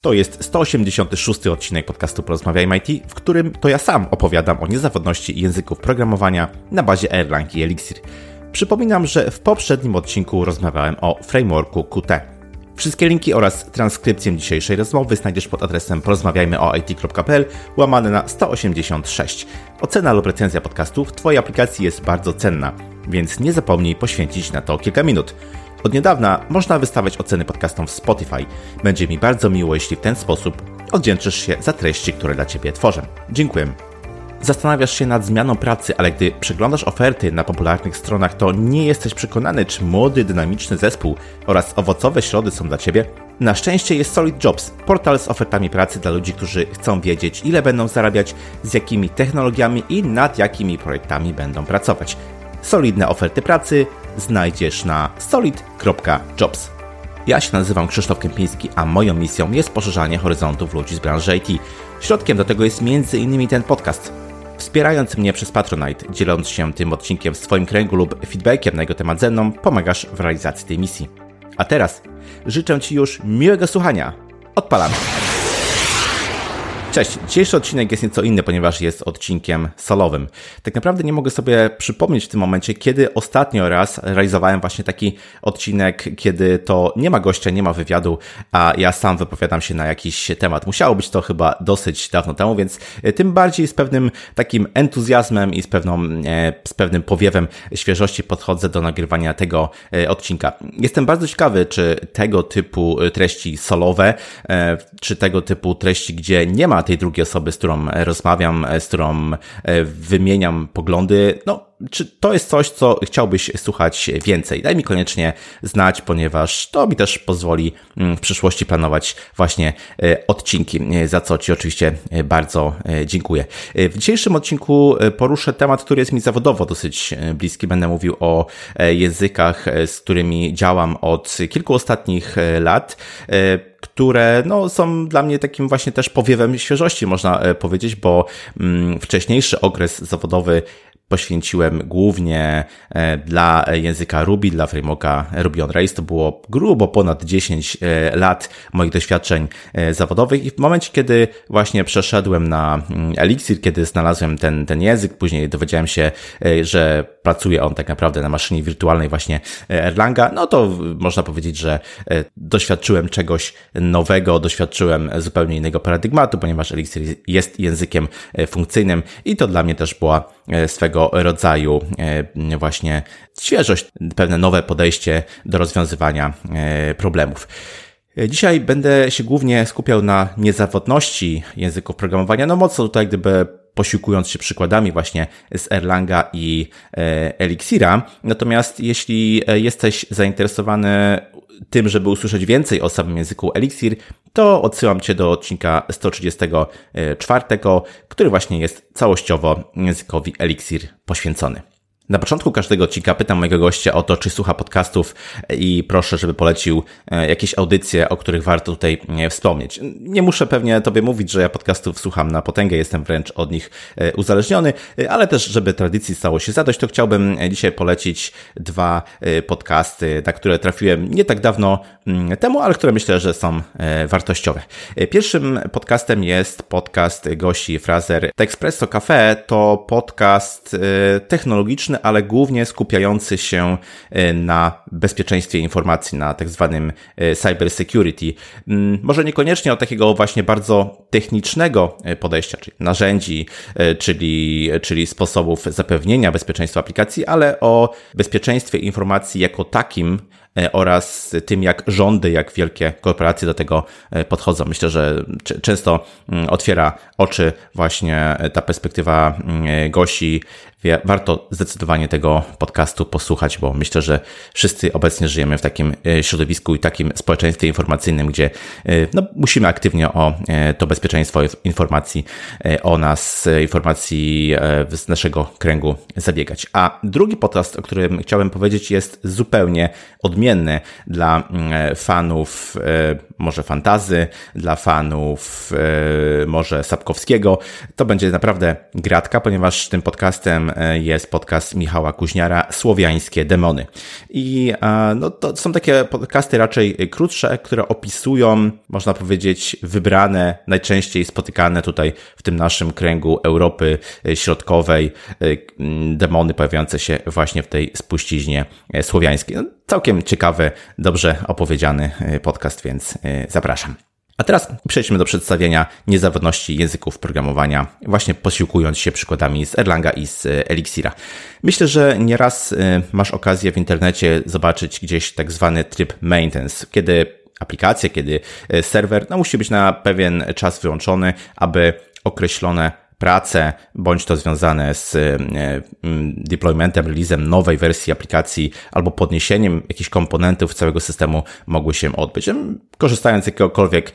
To jest 186 odcinek podcastu Porozmawiajmy IT, w którym to ja sam opowiadam o niezawodności języków programowania na bazie Erlang i Elixir. Przypominam, że w poprzednim odcinku rozmawiałem o frameworku Qt. Wszystkie linki oraz transkrypcję dzisiejszej rozmowy znajdziesz pod adresem porozmawiajmyoit.pl łamane na 186. Ocena lub recenzja podcastu w Twojej aplikacji jest bardzo cenna, więc nie zapomnij poświęcić na to kilka minut. Od niedawna można wystawiać oceny podcastom w Spotify. Będzie mi bardzo miło, jeśli w ten sposób oddzięczysz się za treści, które dla Ciebie tworzę. Dziękuję. Zastanawiasz się nad zmianą pracy, ale gdy przeglądasz oferty na popularnych stronach, to nie jesteś przekonany, czy młody, dynamiczny zespół oraz owocowe środy są dla Ciebie? Na szczęście jest Solid Jobs, portal z ofertami pracy dla ludzi, którzy chcą wiedzieć, ile będą zarabiać, z jakimi technologiami i nad jakimi projektami będą pracować. Solidne oferty pracy znajdziesz na solid.jobs. Ja się nazywam Krzysztof Kępiński, a moją misją jest poszerzanie horyzontów ludzi z branży IT. Środkiem do tego jest m.in. ten podcast. Wspierając mnie przez Patronite, dzieląc się tym odcinkiem w swoim kręgu lub feedbackiem na jego temat ze mną, pomagasz w realizacji tej misji. A teraz życzę Ci już miłego słuchania. Odpalamy! Cześć, dzisiejszy odcinek jest nieco inny, ponieważ jest odcinkiem solowym. Tak naprawdę nie mogę sobie przypomnieć w tym momencie, kiedy ostatnio raz realizowałem właśnie taki odcinek, kiedy to nie ma gościa, nie ma wywiadu, a ja sam wypowiadam się na jakiś temat. Musiało być to chyba dosyć dawno temu, więc e, tym bardziej z pewnym takim entuzjazmem i z, pewną, e, z pewnym powiewem świeżości podchodzę do nagrywania tego e, odcinka. Jestem bardzo ciekawy, czy tego typu treści solowe, czy tego typu treści, gdzie nie ma tej drugiej osoby, z którą rozmawiam, z którą e, wymieniam poglądy, no czy to jest coś, co chciałbyś słuchać więcej? Daj mi koniecznie znać, ponieważ to mi też pozwoli mm, w przyszłości planować właśnie e, odcinki, e, za co Ci oczywiście e, bardzo dziękuję. W dzisiejszym odcinku poruszę temat, który jest mi zawodowo dosyć bliski. Będę mówił o językach, z którymi działam od kilku ostatnich lat które no, są dla mnie takim właśnie też powiewem świeżości, można powiedzieć, bo mm, wcześniejszy okres zawodowy poświęciłem głównie e, dla języka Ruby, dla frameworka Ruby on Rails. To było grubo ponad 10 e, lat moich doświadczeń e, zawodowych i w momencie, kiedy właśnie przeszedłem na mm, Elixir, kiedy znalazłem ten, ten język, później dowiedziałem się, że pracuje on tak naprawdę na maszynie wirtualnej właśnie Erlanga, no to można powiedzieć, że doświadczyłem czegoś nowego, doświadczyłem zupełnie innego paradygmatu, ponieważ Elixir jest językiem funkcyjnym i to dla mnie też była swego pewnego rodzaju e, właśnie świeżość, pewne nowe podejście do rozwiązywania e, problemów. Dzisiaj będę się głównie skupiał na niezawodności języków programowania, no mocno tutaj gdyby posiłkując się przykładami właśnie z Erlanga i e, Elixira. Natomiast jeśli jesteś zainteresowany tym, żeby usłyszeć więcej o samym języku Elixir, to odsyłam Cię do odcinka 134, który właśnie jest całościowo językowi Elixir poświęcony. Na początku każdego odcinka pytam mojego gościa o to, czy słucha podcastów i proszę, żeby polecił e, jakieś audycje, o których warto tutaj e, wspomnieć. Nie muszę pewnie Tobie mówić, że ja podcastów słucham na potęgę, jestem wręcz od nich e, uzależniony, ale też, żeby tradycji stało się zadość, to chciałbym dzisiaj polecić dwa podcasty, na które trafiłem nie tak dawno mm, temu, ale które myślę, że są wartościowe. Pierwszym podcastem jest podcast Gosi Fraser. Texpresso Cafe to podcast technologiczny, ale głównie skupiający się e, na bezpieczeństwie informacji, na tak zwanym e, cyber security. Mm, może niekoniecznie od takiego właśnie bardzo technicznego e, podejścia, czyli narzędzi, czyli, czyli sposobów zapewnienia bezpieczeństwa aplikacji, ale o bezpieczeństwie informacji jako takim, oraz tym, jak rządy, jak wielkie korporacje do tego podchodzą. Myślę, że często mm, otwiera oczy właśnie ta perspektywa mm, Gosi. Warto zdecydowanie tego podcastu posłuchać, bo myślę, że wszyscy obecnie żyjemy w takim e, środowisku i takim społeczeństwie informacyjnym, gdzie no, musimy aktywnie o to bezpieczeństwo informacji o nas, informacji z naszego kręgu zabiegać. A drugi podcast, o którym chciałem powiedzieć, jest zupełnie odmienny dla mm, fanów e, może fantazy, dla fanów e, może Sapkowskiego. To będzie naprawdę gratka, ponieważ tym podcastem podcastem jest podcast Michała Kuźniara Słowiańskie Demony. I no, to są takie podcasty raczej krótsze, które opisują, można powiedzieć, wybrane, najczęściej spotykane tutaj w tym naszym kręgu Europy Środkowej demony pojawiające się właśnie w tej spuściźnie słowiańskiej. No, całkiem ciekawy, dobrze opowiedziany podcast, więc zapraszam. A teraz przejdźmy do przedstawienia niezawodności języków programowania, właśnie posiłkując się przykładami z Erlanga i z Elixira. Myślę, że nieraz y, masz okazję w internecie zobaczyć gdzieś tak zwany tryb maintenance, kiedy aplikacja, kiedy y, serwer no, musi być na pewien czas wyłączony, aby określone prace, bądź to związane z e, deploymentem, releasem nowej wersji aplikacji albo podniesieniem jakichś komponentów całego systemu mogły się odbyć. Korzystając z jakiegokolwiek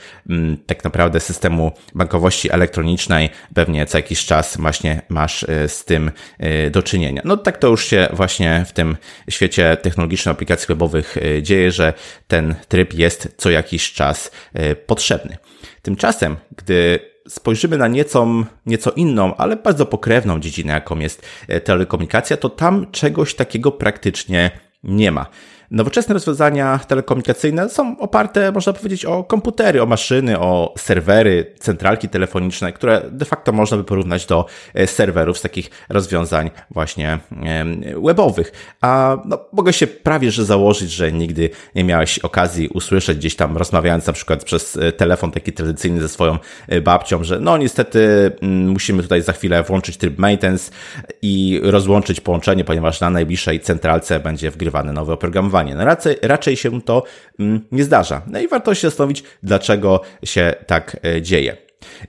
tak naprawdę systemu bankowości elektronicznej, pewnie co jakiś czas właśnie masz e, z tym e, do czynienia. No tak to już się właśnie w tym świecie technologicznych aplikacji webowych dzieje, że ten tryb jest co jakiś czas potrzebny. Tymczasem, gdy spojrzymy na nieco, nieco inną, ale bardzo pokrewną dziedzinę, jaką jest e, telekomunikacja, to tam czegoś takiego praktycznie nie ma. Nowoczesne rozwiązania telekomunikacyjne są oparte, można powiedzieć, o komputery, o maszyny, o serwery, centralki telefoniczne, które de facto można by porównać do e, serwerów z takich rozwiązań właśnie webowych. A no, mogę się prawie że założyć, że nigdy nie miałeś okazji usłyszeć gdzieś tam rozmawiając na przykład przez e, telefon taki tradycyjny ze swoją e, babcią, że no niestety mm, musimy tutaj za chwilę włączyć tryb maintenance i rozłączyć połączenie, ponieważ na najbliższej centralce będzie wgrywane nowe oprogramowanie no raczej, raczej się to mm, nie zdarza. No i warto się zastanowić, dlaczego się tak e, dzieje.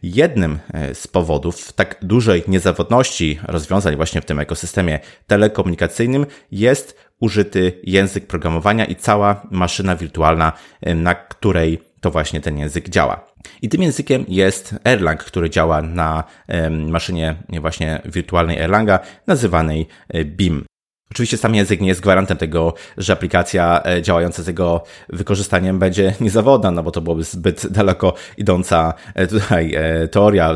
Jednym e, z powodów tak dużej niezawodności rozwiązań właśnie w tym ekosystemie telekomunikacyjnym jest użyty język programowania i cała maszyna wirtualna, e, na której to właśnie ten język działa. I tym językiem jest Erlang, który działa na maszynie właśnie wirtualnej Erlanga, nazywanej BIM. Oczywiście sam język nie jest gwarantem tego, że aplikacja e, działająca z jego wykorzystaniem będzie niezawodna, no bo to byłoby zbyt daleko idąca e, tutaj e, teoria.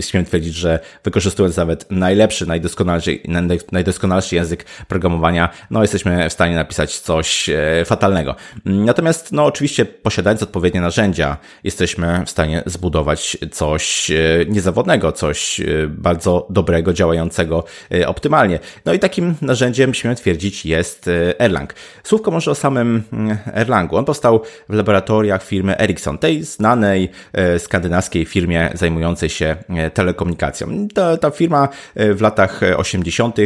Śmiem twierdzić, że wykorzystując nawet najlepszy, najdoskonalszy, najdoskonalszy język programowania, no jesteśmy w stanie napisać coś fatalnego. Natomiast, no oczywiście posiadając odpowiednie narzędzia, jesteśmy w stanie zbudować coś niezawodnego, coś bardzo dobrego, działającego optymalnie. No i takim narzędziem śmiem twierdzić, jest e, Erlang. Słówko może o samym mm, Erlangu. On powstał w laboratoriach firmy Ericsson, tej znanej e, skandynawskiej firmie zajmującej się e, telekomunikacją. Ta, ta firma w latach 80.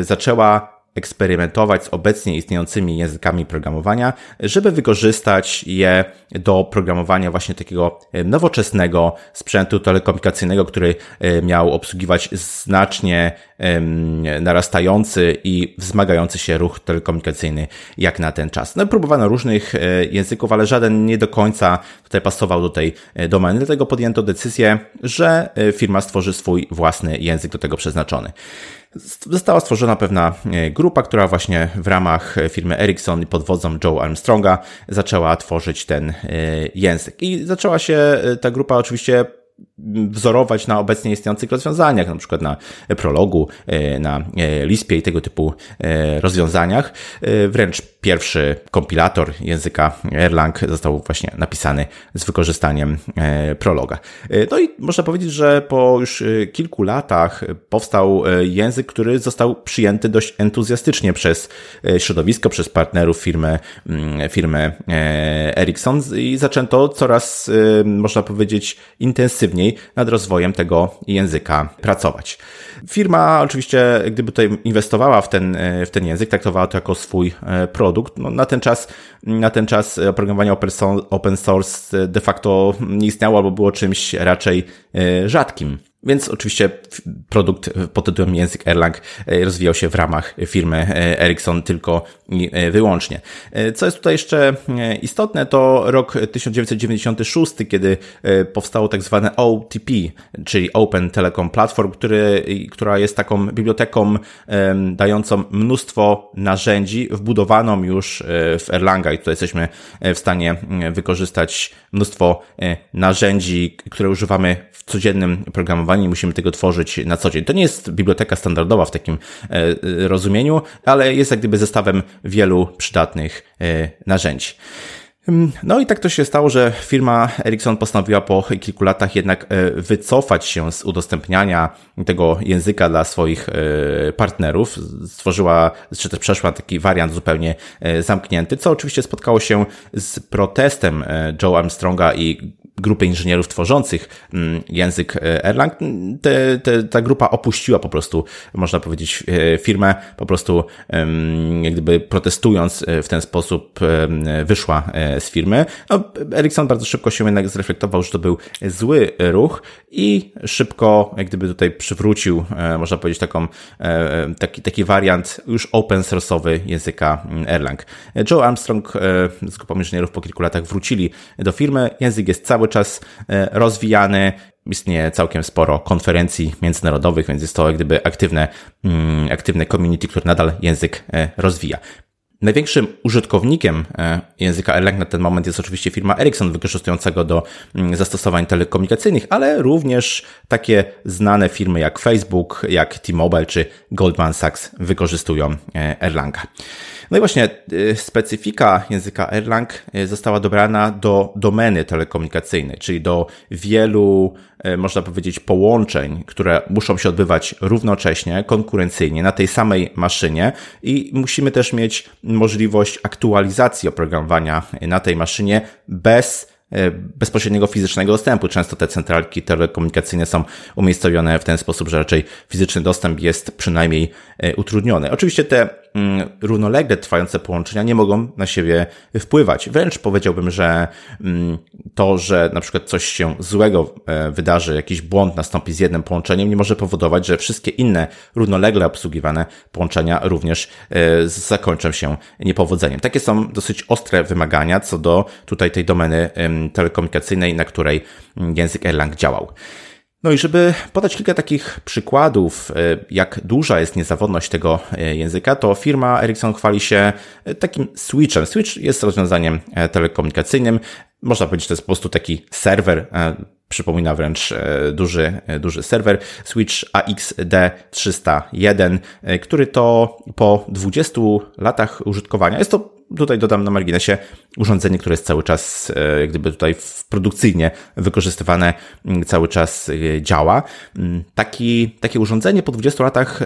zaczęła eksperymentować z obecnie istniejącymi językami programowania, żeby wykorzystać je do programowania właśnie takiego e, nowoczesnego sprzętu telekomunikacyjnego, który e, miał obsługiwać znacznie narastający i wzmagający się ruch telekomunikacyjny jak na ten czas. No próbowano różnych e, języków, ale żaden nie do końca tutaj pasował do tej domeny, dlatego podjęto decyzję, że firma stworzy swój własny język do tego przeznaczony. Została stworzona pewna e, grupa, która właśnie w ramach firmy Ericsson pod wodzą Joe Armstronga zaczęła tworzyć ten e, język. I zaczęła się e, ta grupa oczywiście wzorować na obecnie istniejących rozwiązaniach, na przykład na Prologu, na Lispie i tego typu rozwiązaniach. Wręcz pierwszy kompilator języka Erlang został właśnie napisany z wykorzystaniem e, prologa. E, no i można powiedzieć, że po już e, kilku latach powstał język, który został przyjęty dość entuzjastycznie przez środowisko, przez partnerów firmy, mm, firmy Ericsson i zaczęto coraz, można powiedzieć, intensywniej nad rozwojem tego języka pracować. Firma oczywiście, gdyby tutaj inwestowała w ten, w ten język, traktowała to jako swój produkt, produkt. No, na ten czas, na ten czas oprogramowanie open source de facto nie istniało albo było czymś raczej e, rzadkim. Więc oczywiście produkt pod tytułem język Erlang e, rozwijał się w ramach firmy e, Ericsson tylko i e, wyłącznie. Co jest tutaj jeszcze istotne, to rok 1996, kiedy powstało tak zwane OTP, czyli Open Telecom Platform, który, która jest taką biblioteką dającą mnóstwo narzędzi wbudowaną już w Erlanga i tutaj jesteśmy w stanie wykorzystać mnóstwo narzędzi, które używamy w codziennym programowaniu oprogramowanie i musimy tego tworzyć na co dzień. To nie jest biblioteka standardowa w takim rozumieniu, ale jest jak gdyby zestawem wielu przydatnych narzędzi. No i tak to się stało, że firma Ericsson postanowiła po kilku latach jednak e, wycofać się z udostępniania tego języka dla swoich e, partnerów. Stworzyła, czy też przeszła taki wariant zupełnie e, zamknięty, co oczywiście spotkało się z protestem Joe Armstronga i grupy inżynierów tworzących mm, język Erlang, te, te, ta grupa opuściła po prostu, można powiedzieć, firmę, po prostu jak gdyby protestując w ten sposób wyszła z firmy. No, Ericsson bardzo szybko się jednak zreflektował, że to był zły ruch i szybko jak gdyby tutaj przywrócił, e, można powiedzieć, taką, e, taki, taki wariant już open source'owy języka Erlang. Joe Armstrong z grupą inżynierów po kilku latach wrócili do firmy. Język jest cały czas e, rozwijany istnieje całkiem sporo konferencji międzynarodowych, więc jest to jak gdyby aktywne, mm, aktywne community, które nadal język rozwija. Największym użytkownikiem e, języka Erlang na ten moment jest oczywiście firma Ericsson, wykorzystującego do mm, zastosowań telekomunikacyjnych, ale również takie znane firmy jak Facebook, jak T-Mobile czy Goldman Sachs wykorzystują e, Erlanga. No i właśnie e, specyfika języka Erlang została dobrana do domeny telekomunikacyjnej, czyli do wielu E, można powiedzieć, połączeń, które muszą się odbywać równocześnie, konkurencyjnie, na tej samej maszynie i musimy też mieć możliwość aktualizacji oprogramowania na tej maszynie bez bezpośredniego fizycznego dostępu. Często te centralki telekomunikacyjne są umiejscowione w ten sposób, że raczej fizyczny dostęp jest przynajmniej utrudniony. Oczywiście te równolegle trwające połączenia nie mogą na siebie wpływać. Wręcz powiedziałbym, że mm, to, że na przykład coś się złego e, wydarzy, jakiś błąd nastąpi z jednym połączeniem, nie może powodować, że wszystkie inne równolegle obsługiwane połączenia również zakończą się niepowodzeniem. Takie są dosyć ostre wymagania co do tutaj tej domeny telekomunikacyjnej, na której język Erlang działał. No i żeby podać kilka takich przykładów, e, jak duża jest niezawodność tego e, języka, to firma Ericsson chwali się e, takim switchem. Switch jest rozwiązaniem telekomunikacyjnym. Można powiedzieć, że to jest po prostu taki serwer, przypomina wręcz duży, duży serwer, Switch AXD301, który to po 20 latach użytkowania, jest to tutaj dodam na marginesie urządzenie, które jest cały czas, e, jak gdyby tutaj produkcyjnie wykorzystywane, mm, cały czas e, działa. Mm, taki, takie urządzenie po 20 latach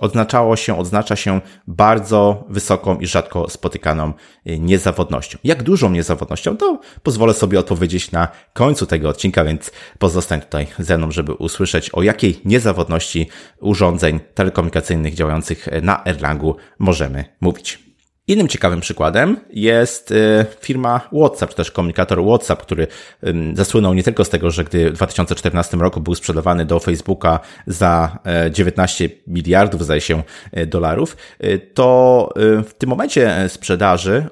odznaczało się, odznacza się bardzo wysoką i rzadko spotykaną e, niezawodnością. Jak dużą niezawodnością, to pozwolę sobie odpowiedzieć na końcu tego odcinka, więc pozostań tutaj ze mną, żeby usłyszeć o jakiej niezawodności urządzeń telekomunikacyjnych działających na Erlangu możemy mówić. Innym ciekawym przykładem jest y, firma WhatsApp, czy też komunikator WhatsApp, który zasłynął nie tylko z tego, że gdy w 2014 roku był sprzedawany do Facebooka za 19 e, miliardów, zdaje się, e, dolarów, e, to w tym momencie sprzedaży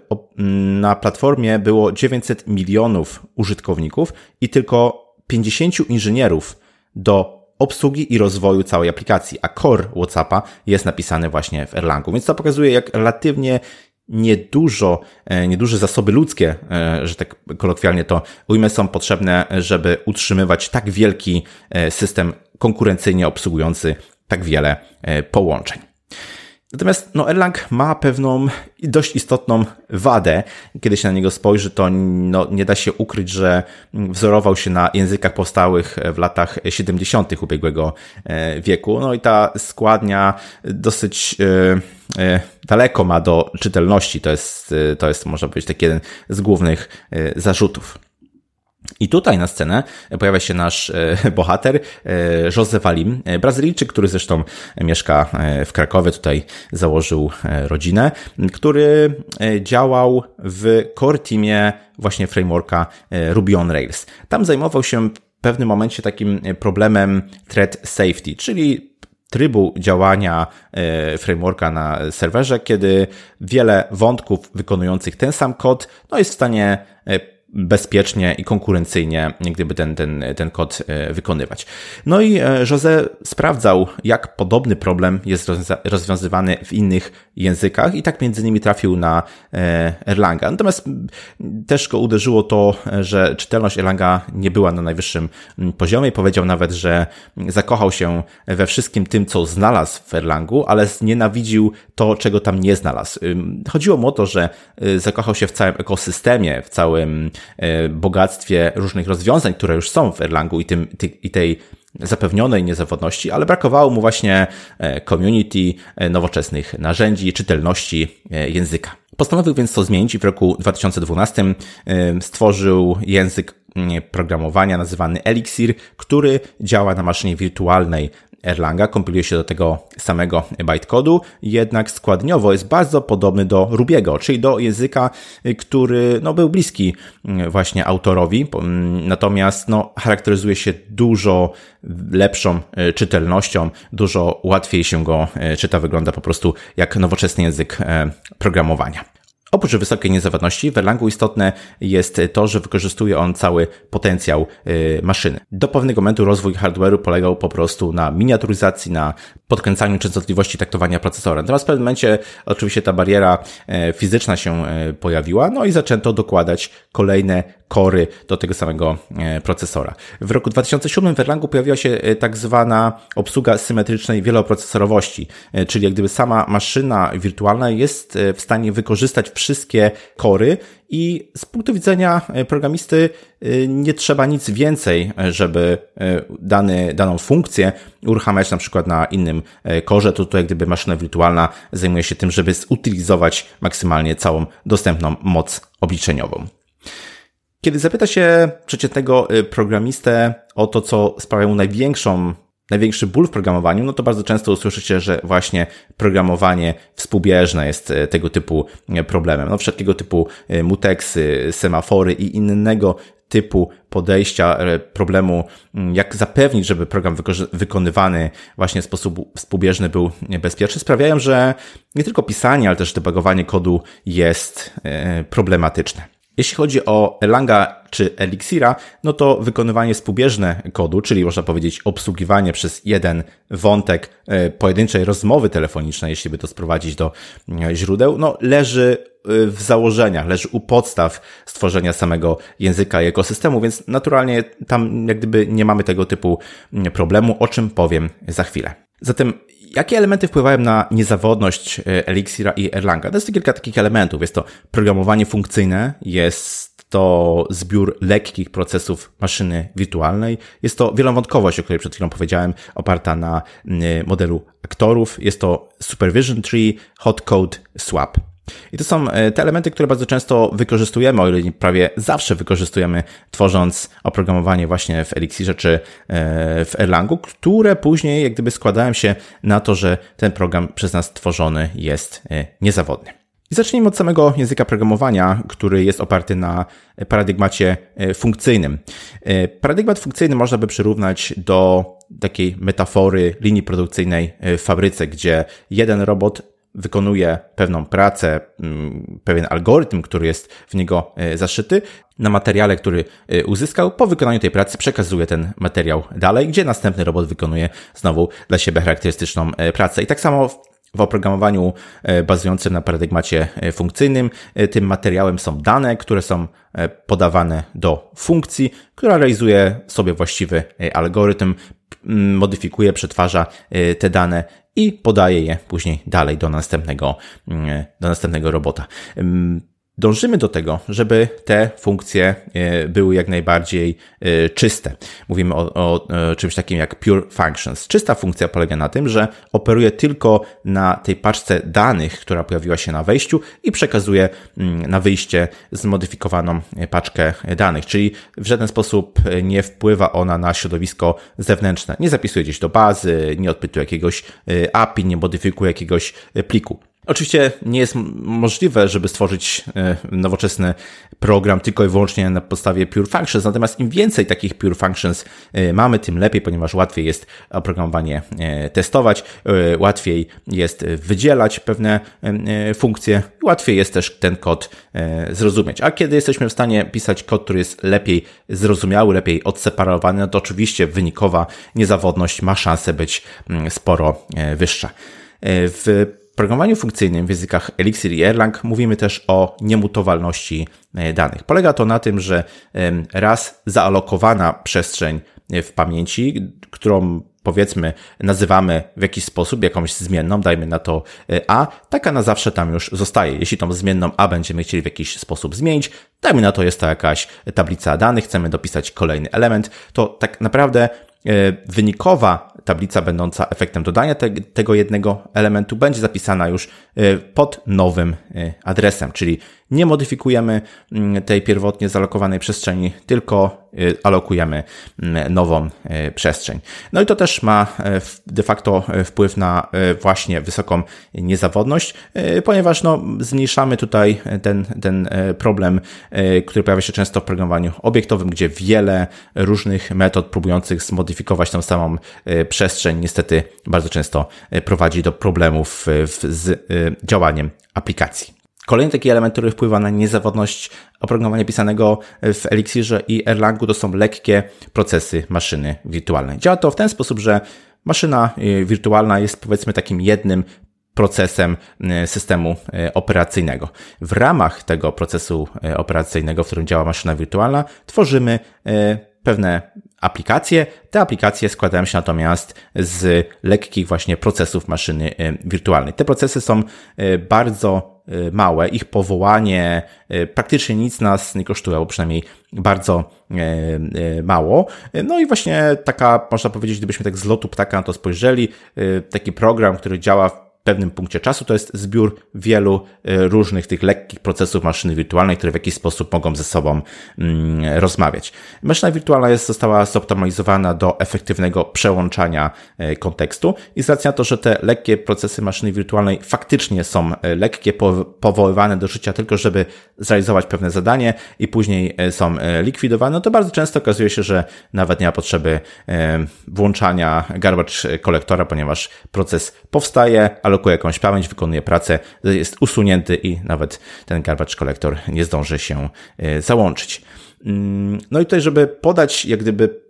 na platformie było 900 milionów użytkowników i tylko 50 inżynierów do obsługi i rozwoju całej aplikacji, a core WhatsAppa jest napisany właśnie w Erlangu. Więc to pokazuje, jak relatywnie niedużo, e, nieduże zasoby ludzkie, e, że tak kolokwialnie to ujmę, są potrzebne, żeby utrzymywać tak wielki e, system konkurencyjnie obsługujący tak wiele połączeń. Natomiast no, Erlang ma pewną dość istotną wadę. Kiedy się na niego spojrzy, to no, nie da się ukryć, że wzorował się na językach powstałych w latach 70. ubiegłego e, wieku. No i ta składnia dosyć e, e, daleko ma do czytelności. To jest, to jest można powiedzieć, taki jeden z głównych zarzutów. I tutaj na scenę pojawia się nasz e, bohater, e, José Valim, e, Brazylijczyk, który zresztą mieszka w Krakowie, tutaj założył rodzinę, który działał w core teamie właśnie frameworka Ruby on Rails. Tam zajmował się w pewnym momencie takim problemem thread safety, czyli trybu działania frameworka na serwerze, kiedy wiele wątków wykonujących ten sam kod no jest w stanie bezpiecznie i konkurencyjnie gdyby ten, ten, ten kod wykonywać. No i Jose sprawdzał, jak podobny problem jest rozwiązywany w innych językach i tak między innymi trafił na Erlanga. Natomiast też go uderzyło to, że czytelność Erlanga nie była na najwyższym poziomie. Powiedział nawet, że zakochał się we wszystkim tym, co znalazł w Erlangu, ale znienawidził to, czego tam nie znalazł. Chodziło mu o to, że y, zakochał się w całym ekosystemie, w całym bogactwie różnych rozwiązań, które już są w Erlangu i, tym, i tej zapewnionej niezawodności, ale brakowało mu właśnie e, community, e, nowoczesnych narzędzi, czytelności e, języka. Postanowił więc to zmienić i w roku 2012 stworzył język programowania nazywany Elixir, który działa na maszynie wirtualnej Erlanga, kompiluje się do tego samego bytecodu, jednak składniowo jest bardzo podobny do Rubiego, czyli do języka, który no, był bliski mm, właśnie autorowi, mm, natomiast no, charakteryzuje się dużo lepszą e, czytelnością, dużo łatwiej się go e, czyta, wygląda po prostu jak nowoczesny język e, programowania. Oprócz wysokiej niezawodności, w Erlangu istotne jest to, że wykorzystuje on cały potencjał y, maszyny. Do pewnego momentu rozwój hardware'u polegał po prostu na miniaturyzacji, na podkręcaniu częstotliwości taktowania procesora. Natomiast w pewnym momencie oczywiście ta bariera e, fizyczna się e, pojawiła, no i zaczęto dokładać kolejne kory do tego samego procesora. W roku 2007 w Erlangu pojawiła się tak zwana obsługa symetrycznej wieloprocesorowości, czyli jak gdyby sama maszyna wirtualna jest w stanie wykorzystać wszystkie kory i z punktu widzenia e, programisty e, nie trzeba nic więcej, e, żeby dany, daną funkcję uruchamiać na przykład na innym korze. To tutaj gdyby maszyna wirtualna zajmuje się tym, żeby zutylizować maksymalnie całą dostępną moc obliczeniową. Kiedy zapyta się przeciętnego programistę o to, co sprawia mu największą największy ból w programowaniu, no to bardzo często usłyszycie, że właśnie programowanie współbieżne jest e, tego typu e, problemem. No wszelkiego typu e, muteksy, semafory i innego typu podejścia problemu, mm, jak zapewnić, żeby program wykonywany właśnie w sposób współbieżny był bezpieczny, sprawiają, że nie tylko pisanie, ale też debugowanie kodu jest problematyczne. Jeśli chodzi o Erlanga czy Elixira, no to wykonywanie współbieżne kodu, czyli można powiedzieć obsługiwanie przez jeden wątek e, pojedynczej rozmowy telefonicznej, jeśli by to sprowadzić do e, źródeł, no leży e, w założeniach, leży u podstaw stworzenia samego języka i ekosystemu, więc naturalnie tam jak gdyby nie mamy tego typu problemu, o czym powiem za chwilę. Zatem Jakie elementy wpływają na niezawodność e, Elixira i Erlanga? To jest kilka takich elementów. Jest to programowanie funkcyjne, jest to zbiór lekkich procesów maszyny wirtualnej, jest to wielowątkowość, o której przed chwilą powiedziałem, oparta na modelu aktorów, jest to supervision tree, hot code swap. I to są e, te elementy, które bardzo często wykorzystujemy, o ile prawie zawsze wykorzystujemy, tworząc oprogramowanie właśnie w Elixirze czy e, w Erlangu, które później jak gdyby składają się na to, że ten program przez nas tworzony jest e, niezawodny. I zacznijmy od samego języka programowania, który jest oparty na paradygmacie funkcyjnym. Paradygmat funkcyjny można by przyrównać do takiej metafory linii produkcyjnej w fabryce, gdzie jeden robot wykonuje pewną pracę, mm, pewien algorytm, który jest w niego e, zaszyty, na materiale, który e, uzyskał, po wykonaniu tej pracy przekazuje ten materiał dalej, gdzie następny robot wykonuje znowu dla siebie charakterystyczną e, pracę. I tak samo w oprogramowaniu bazującym na paradygmacie funkcyjnym tym materiałem są dane, które są podawane do funkcji, która realizuje sobie właściwy algorytm, modyfikuje, przetwarza te dane i podaje je później dalej do następnego, mm, do następnego robota. Dążymy do tego, żeby te funkcje e, były jak najbardziej e, czyste. Mówimy o, o, e, czymś takim jak pure functions. Czysta funkcja polega na tym, że operuje tylko na tej paczce danych, która pojawiła się na wejściu i przekazuje mm, na wyjście zmodyfikowaną paczkę danych, czyli w żaden sposób nie wpływa ona na środowisko zewnętrzne. Nie zapisuje gdzieś do bazy, nie odpytuje jakiegoś API, nie modyfikuje jakiegoś pliku. Oczywiście nie jest możliwe, żeby stworzyć e, nowoczesny program tylko i wyłącznie na podstawie Pure Functions, natomiast im więcej takich Pure Functions e, mamy, tym lepiej, ponieważ łatwiej jest oprogramowanie e, testować, łatwiej jest wydzielać pewne funkcje, łatwiej jest też ten kod zrozumieć. A kiedy jesteśmy w stanie pisać kod, który jest lepiej zrozumiały, lepiej odseparowany, no to oczywiście wynikowa niezawodność ma szansę być mm, sporo wyższa. W programowaniu funkcyjnym w językach Elixir i Erlang mówimy też o niemutowalności e, danych. Polega to na tym, że raz zaalokowana przestrzeń e, w pamięci, którą powiedzmy nazywamy w jakiś sposób jakąś zmienną, dajmy na to e, A, taka na zawsze tam już zostaje. Jeśli tą zmienną A będziemy chcieli w jakiś sposób zmienić, dajmy na to jest to jakaś tablica danych, chcemy dopisać kolejny element, to tak naprawdę wynikowa tablica będąca efektem dodania te, tego jednego elementu będzie zapisana już y, pod nowym y, adresem, czyli nie modyfikujemy mm, tej pierwotnie zalokowanej przestrzeni, tylko y, alokujemy mm, nową przestrzeń. No i to też ma de facto wpływ na właśnie wysoką niezawodność, ponieważ no, zmniejszamy tutaj ten, ten problem, który pojawia się często w programowaniu obiektowym, gdzie wiele różnych metod próbujących zmodyfikować tą samą przestrzeń niestety bardzo często e, prowadzi do problemów e, z e, działaniem aplikacji. Kolejny taki element, który wpływa na niezawodność oprogramowania pisanego w Elixirze i Erlangu to są lekkie procesy maszyny wirtualnej. Działa to w ten sposób, że maszyna wirtualna jest powiedzmy takim jednym procesem systemu operacyjnego. W ramach tego procesu operacyjnego, w którym działa maszyna wirtualna, tworzymy pewne aplikacje. Te aplikacje składają się natomiast z lekkich właśnie procesów maszyny wirtualnej. Te procesy są bardzo małe, ich powołanie praktycznie nic nas nie kosztuje, albo przynajmniej bardzo mało. No i właśnie taka, można powiedzieć, gdybyśmy tak z lotu ptaka na to spojrzeli, taki program, który działa pewnym punkcie czasu. To jest zbiór wielu e, różnych tych lekkich procesów maszyny wirtualnej, które w jakiś sposób mogą ze sobą mm, rozmawiać. Maszyna wirtualna jest, została zoptymalizowana do efektywnego przełączania e, kontekstu i z racji na to, że te lekkie procesy maszyny wirtualnej faktycznie są e, lekkie, powoływane do życia tylko, żeby zrealizować pewne zadanie i później są likwidowane, no to bardzo często okazuje się, że nawet nie ma potrzeby włączania garbage kolektora, ponieważ proces powstaje, ale alokuje jakąś pamięć, wykonuje pracę, jest usunięty i nawet ten garbage collector nie zdąży się e, załączyć. Mm, no i tutaj, żeby podać jak gdyby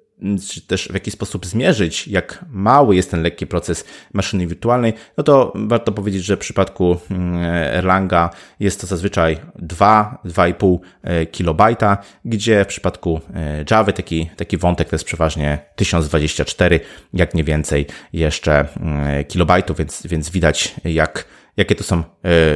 czy też w jakiś sposób zmierzyć, jak mały jest ten lekki proces maszyny wirtualnej, no to warto powiedzieć, że w przypadku Erlanga jest to zazwyczaj 2-2,5 e, kilobajta, gdzie w przypadku e, Java taki, taki wątek to jest przeważnie 1024, jak nie więcej jeszcze kilobajtów, więc, więc widać jak jakie to są e,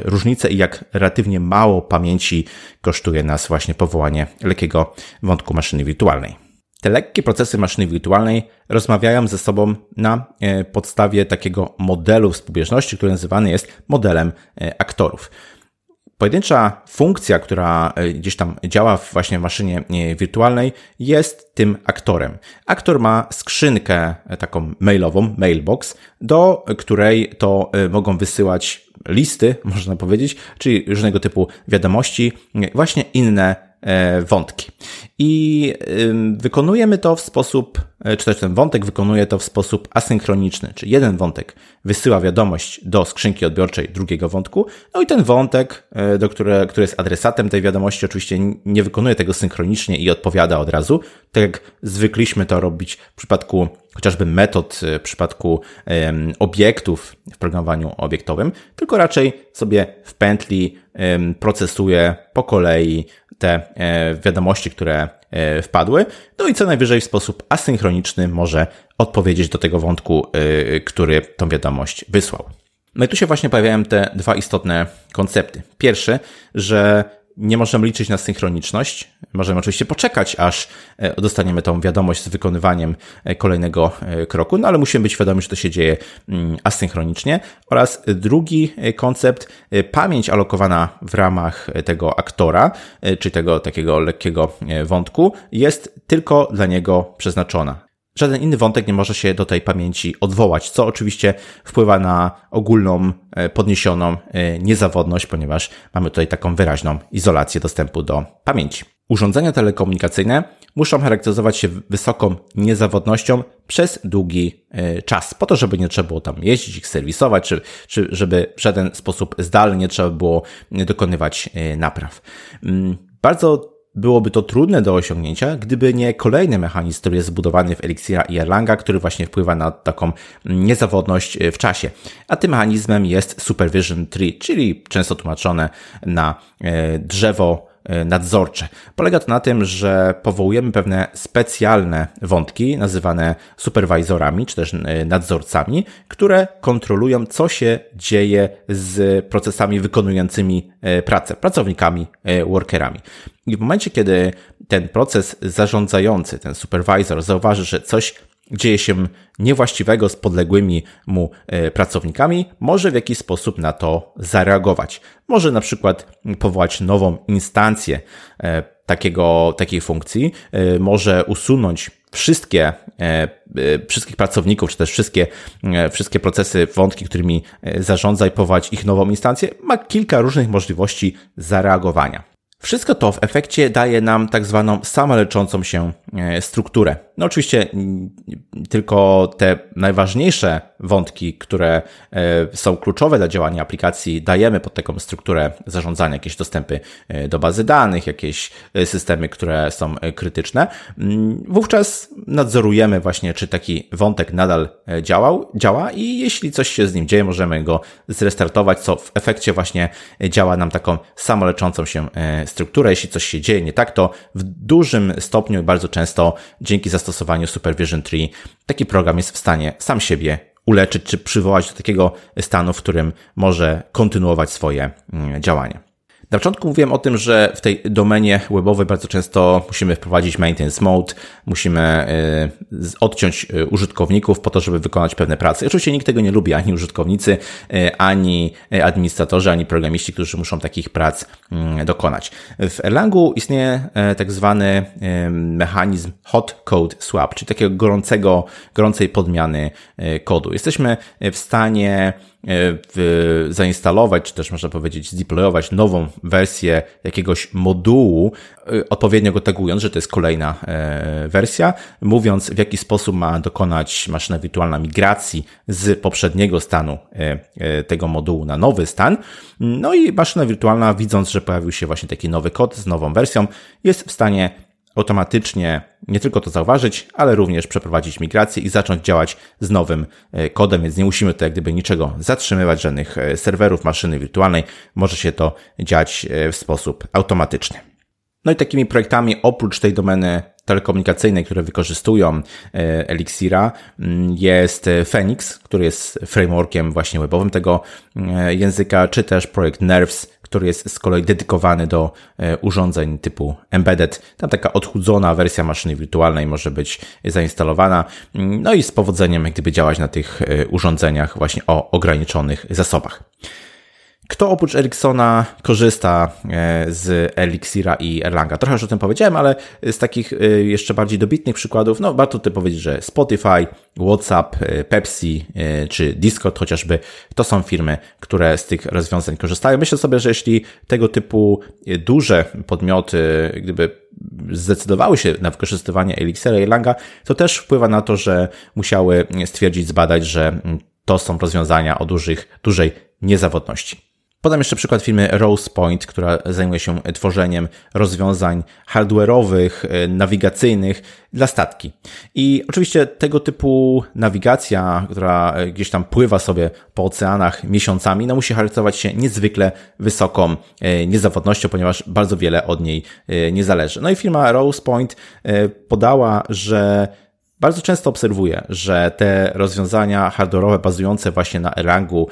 różnice i jak relatywnie mało pamięci kosztuje nas właśnie powołanie lekkiego wątku maszyny wirtualnej. Te lekkie procesy maszyny wirtualnej rozmawiają ze sobą na e, podstawie takiego modelu współbieżności, który nazywany jest modelem e, aktorów. Pojedyncza funkcja, która gdzieś tam działa właśnie w maszynie wirtualnej, jest tym aktorem. Aktor ma skrzynkę taką mailową, mailbox, do której to mogą wysyłać listy, można powiedzieć, czyli różnego typu wiadomości, właśnie inne e, wątki. I wykonujemy to w sposób, e, czy też ten wątek wykonuje to w sposób asynchroniczny, czyli jeden wątek wysyła wiadomość do skrzynki odbiorczej drugiego wątku, no i ten wątek, e, do które, który jest adresatem tej wiadomości, oczywiście nie wykonuje tego synchronicznie i odpowiada od razu, tak jak zwykliśmy to robić w przypadku chociażby metod, w przypadku obiektów w programowaniu obiektowym, tylko raczej sobie w pętli procesuje po kolei te e, wiadomości, które e, wpadły, no i co najwyżej w sposób asynchroniczny może odpowiedzieć do tego wątku, e, który tą wiadomość wysłał. No i tu się właśnie pojawiają te dwa istotne koncepty. Pierwszy, że nie możemy liczyć na synchroniczność. Możemy oczywiście poczekać, aż e, dostaniemy tą wiadomość z wykonywaniem e, kolejnego e, kroku, no ale musimy być świadomi, że to się dzieje mm, asynchronicznie. Oraz drugi koncept, pamięć alokowana w ramach tego aktora, czy tego takiego lekkiego wątku, jest tylko dla niego przeznaczona. Żaden inny wątek nie może się do tej pamięci odwołać, co oczywiście wpływa na ogólną, e, podniesioną e, niezawodność, ponieważ mamy tutaj taką wyraźną izolację dostępu do pamięci. Urządzenia telekomunikacyjne muszą charakteryzować się wysoką niezawodnością przez długi e, czas, po to, żeby nie trzeba było tam jeździć, ich serwisować, czy, czy żeby w żaden sposób zdalnie nie trzeba było dokonywać napraw. Mm, bardzo Byłoby to trudne do osiągnięcia, gdyby nie kolejny mechanizm, który jest zbudowany w Elixira i Erlanga, który właśnie wpływa na taką niezawodność w czasie. A tym mechanizmem jest Supervision Tree, czyli często tłumaczone na e, drzewo E, nadzorcze. Polega to na tym, że powołujemy pewne specjalne wątki, nazywane superwizorami, czy też e, nadzorcami, które kontrolują, co się dzieje z procesami wykonującymi e, pracę, pracownikami, workerami. I w momencie, kiedy ten proces zarządzający, ten supervisor zauważy, że coś dzieje się niewłaściwego z podległymi mu e, pracownikami, może w jakiś sposób na to zareagować. Może na przykład powołać nową instancję e, takiego, takiej funkcji, e, może usunąć wszystkie, wszystkich pracowników, czy też wszystkie, wszystkie procesy, wątki, którymi zarządza i powołać ich nową instancję. Ma kilka różnych możliwości zareagowania. Wszystko to w efekcie daje nam tak zwaną samoleczącą się strukturę. No oczywiście tylko te najważniejsze wątki, które e, są kluczowe dla działania aplikacji, dajemy pod taką strukturę zarządzania, jakieś dostępy e, do bazy danych, jakieś e, systemy, które są krytyczne. Mm, wówczas nadzorujemy właśnie, czy taki wątek nadal działał, działa i jeśli coś się z nim dzieje, możemy go zrestartować, co w efekcie właśnie działa nam taką samoleczącą się strukturę. Jeśli coś się dzieje nie tak, to w dużym stopniu i bardzo często dzięki zastosowaniu Supervision Tree taki program jest w stanie sam siebie uleczyć czy przywołać do takiego stanu, w którym może kontynuować swoje mm, działania. Na początku mówiłem o tym, że w tej domenie webowej bardzo często musimy wprowadzić maintenance mode, musimy y, odciąć y, użytkowników po to, żeby wykonać pewne prace. Oczywiście nikt tego nie lubi, ani użytkownicy, y, ani administratorzy, ani programiści, którzy muszą takich prac mm, dokonać. W Erlangu istnieje tak zwany mechanizm hot code swap, czyli takiego gorącego, gorącej podmiany kodu. Jesteśmy w stanie E, zainstalować, czy też można powiedzieć zdeployować nową wersję jakiegoś modułu, e, odpowiednio go tagując, że to jest kolejna e, wersja, mówiąc w jaki sposób ma dokonać maszyna wirtualna migracji z poprzedniego stanu tego modułu na nowy stan. No i maszyna wirtualna, widząc, że pojawił się właśnie taki nowy kod z nową wersją, jest w stanie automatycznie nie tylko to zauważyć, ale również przeprowadzić migrację i zacząć działać z nowym e, kodem, więc nie musimy tutaj jak gdyby niczego zatrzymywać, żadnych e, serwerów, maszyny wirtualnej. Może się to dziać e, w sposób automatyczny. No i takimi projektami oprócz tej domeny telekomunikacyjnej, które wykorzystują Elixira, mm, jest Phoenix, który jest frameworkiem właśnie webowym tego języka, czy też projekt Nerves, który jest z kolei dedykowany do e, urządzeń typu embedded. Tam taka odchudzona wersja maszyny wirtualnej może być zainstalowana, no i z powodzeniem jak gdyby działać na tych e, urządzeniach właśnie o ograniczonych zasobach. Kto oprócz Ericssona korzysta e, z Elixira i Erlanga? Trochę już o tym powiedziałem, ale z takich e, jeszcze bardziej dobitnych przykładów, no warto tutaj powiedzieć, że Spotify, WhatsApp, e, Pepsi czy Discord chociażby, to są firmy, które z tych rozwiązań korzystają. Myślę sobie, że jeśli tego typu duże podmioty, gdyby zdecydowały się na wykorzystywanie Elixira i Erlanga, to też wpływa na to, że musiały stwierdzić, zbadać, że to są rozwiązania o dużych, dużej niezawodności. Podam jeszcze przykład firmy RosePoint, która zajmuje się tworzeniem rozwiązań hardware'owych, e, nawigacyjnych dla statki. I oczywiście tego typu nawigacja, która e, gdzieś tam pływa sobie po oceanach miesiącami, no musi charakteryzować się niezwykle wysoką e, niezawodnością, ponieważ bardzo wiele od niej nie zależy. No i firma RosePoint podała, że bardzo często obserwuje, że te rozwiązania hardware'owe bazujące właśnie na Erlangu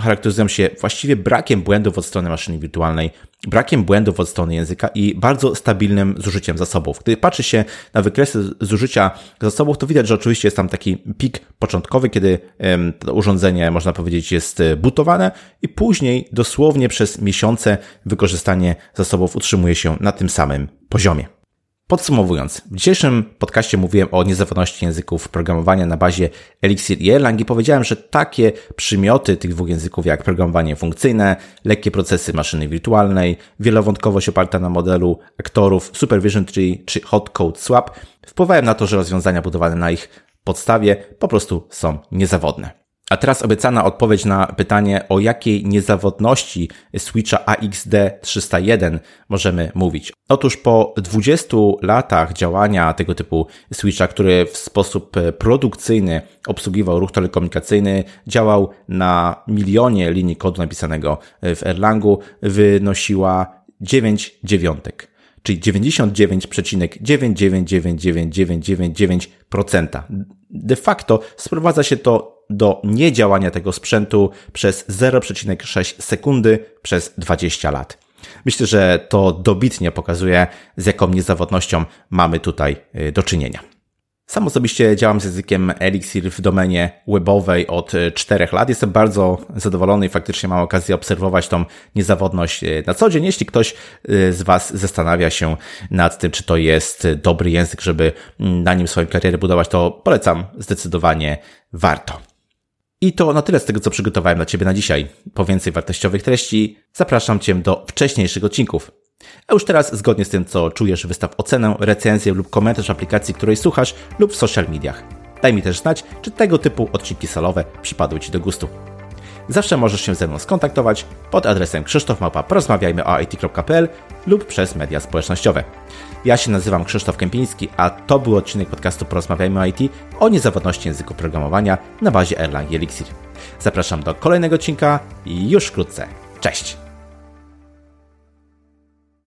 charakteryzują się właściwie brakiem błędów od strony maszyny wirtualnej, brakiem błędów od strony języka i bardzo stabilnym zużyciem zasobów. Gdy patrzy się na wykresy zużycia zasobów, to widać, że oczywiście jest tam taki pik początkowy, kiedy to urządzenie, można powiedzieć, jest e, butowane i później dosłownie przez miesiące wykorzystanie zasobów utrzymuje się na tym samym poziomie. Podsumowując, w dzisiejszym podcaście mówiłem o niezawodności języków programowania na bazie Elixir i Erlang i powiedziałem, że takie przymioty tych dwóch języków jak programowanie funkcyjne, lekkie procesy maszyny wirtualnej, wielowątkowość oparta na modelu aktorów, Supervision Tree czy Hot Code Swap wpływają na to, że rozwiązania budowane na ich podstawie po prostu są niezawodne. A teraz obiecana odpowiedź na pytanie, o jakiej niezawodności switcha AXD301 możemy mówić. Otóż po 20 latach działania tego typu switcha, który w sposób produkcyjny obsługiwał ruch telekomunikacyjny, działał na milionie linii kodu napisanego w Erlangu, wynosiła 9 dziewiątek czyli 99,9999999%. De facto sprowadza się to do niedziałania tego sprzętu przez 0,6 sekundy przez 20 lat. Myślę, że to dobitnie pokazuje, z jaką niezawodnością mamy tutaj y, do czynienia. Sam osobiście działam z językiem Elixir w domenie webowej od 4 y, lat. Jestem bardzo zadowolony i faktycznie mam okazję obserwować tą niezawodność y, na co dzień. Jeśli ktoś z Was zastanawia się nad tym, czy to jest dobry język, żeby mm, na nim swoją karierę budować, to polecam zdecydowanie warto. I to na tyle z tego, co przygotowałem dla Ciebie na dzisiaj. Po więcej wartościowych treści zapraszam Cię do wcześniejszych odcinków. A już teraz, zgodnie z tym, co czujesz, wystaw ocenę, recenzję lub komentarz aplikacji, której słuchasz lub w social mediach. Daj mi też znać, czy tego typu odcinki salowe przypadły Ci do gustu. Zawsze możesz się ze mną skontaktować pod adresem krzysztofmapa lub przez media społecznościowe. Ja się nazywam Krzysztof Kępiński, a to był odcinek podcastu Porozmawiajmy o IT o niezawodności języku programowania na bazie Erlang Elixir. Zapraszam do kolejnego odcinka już wkrótce. Cześć!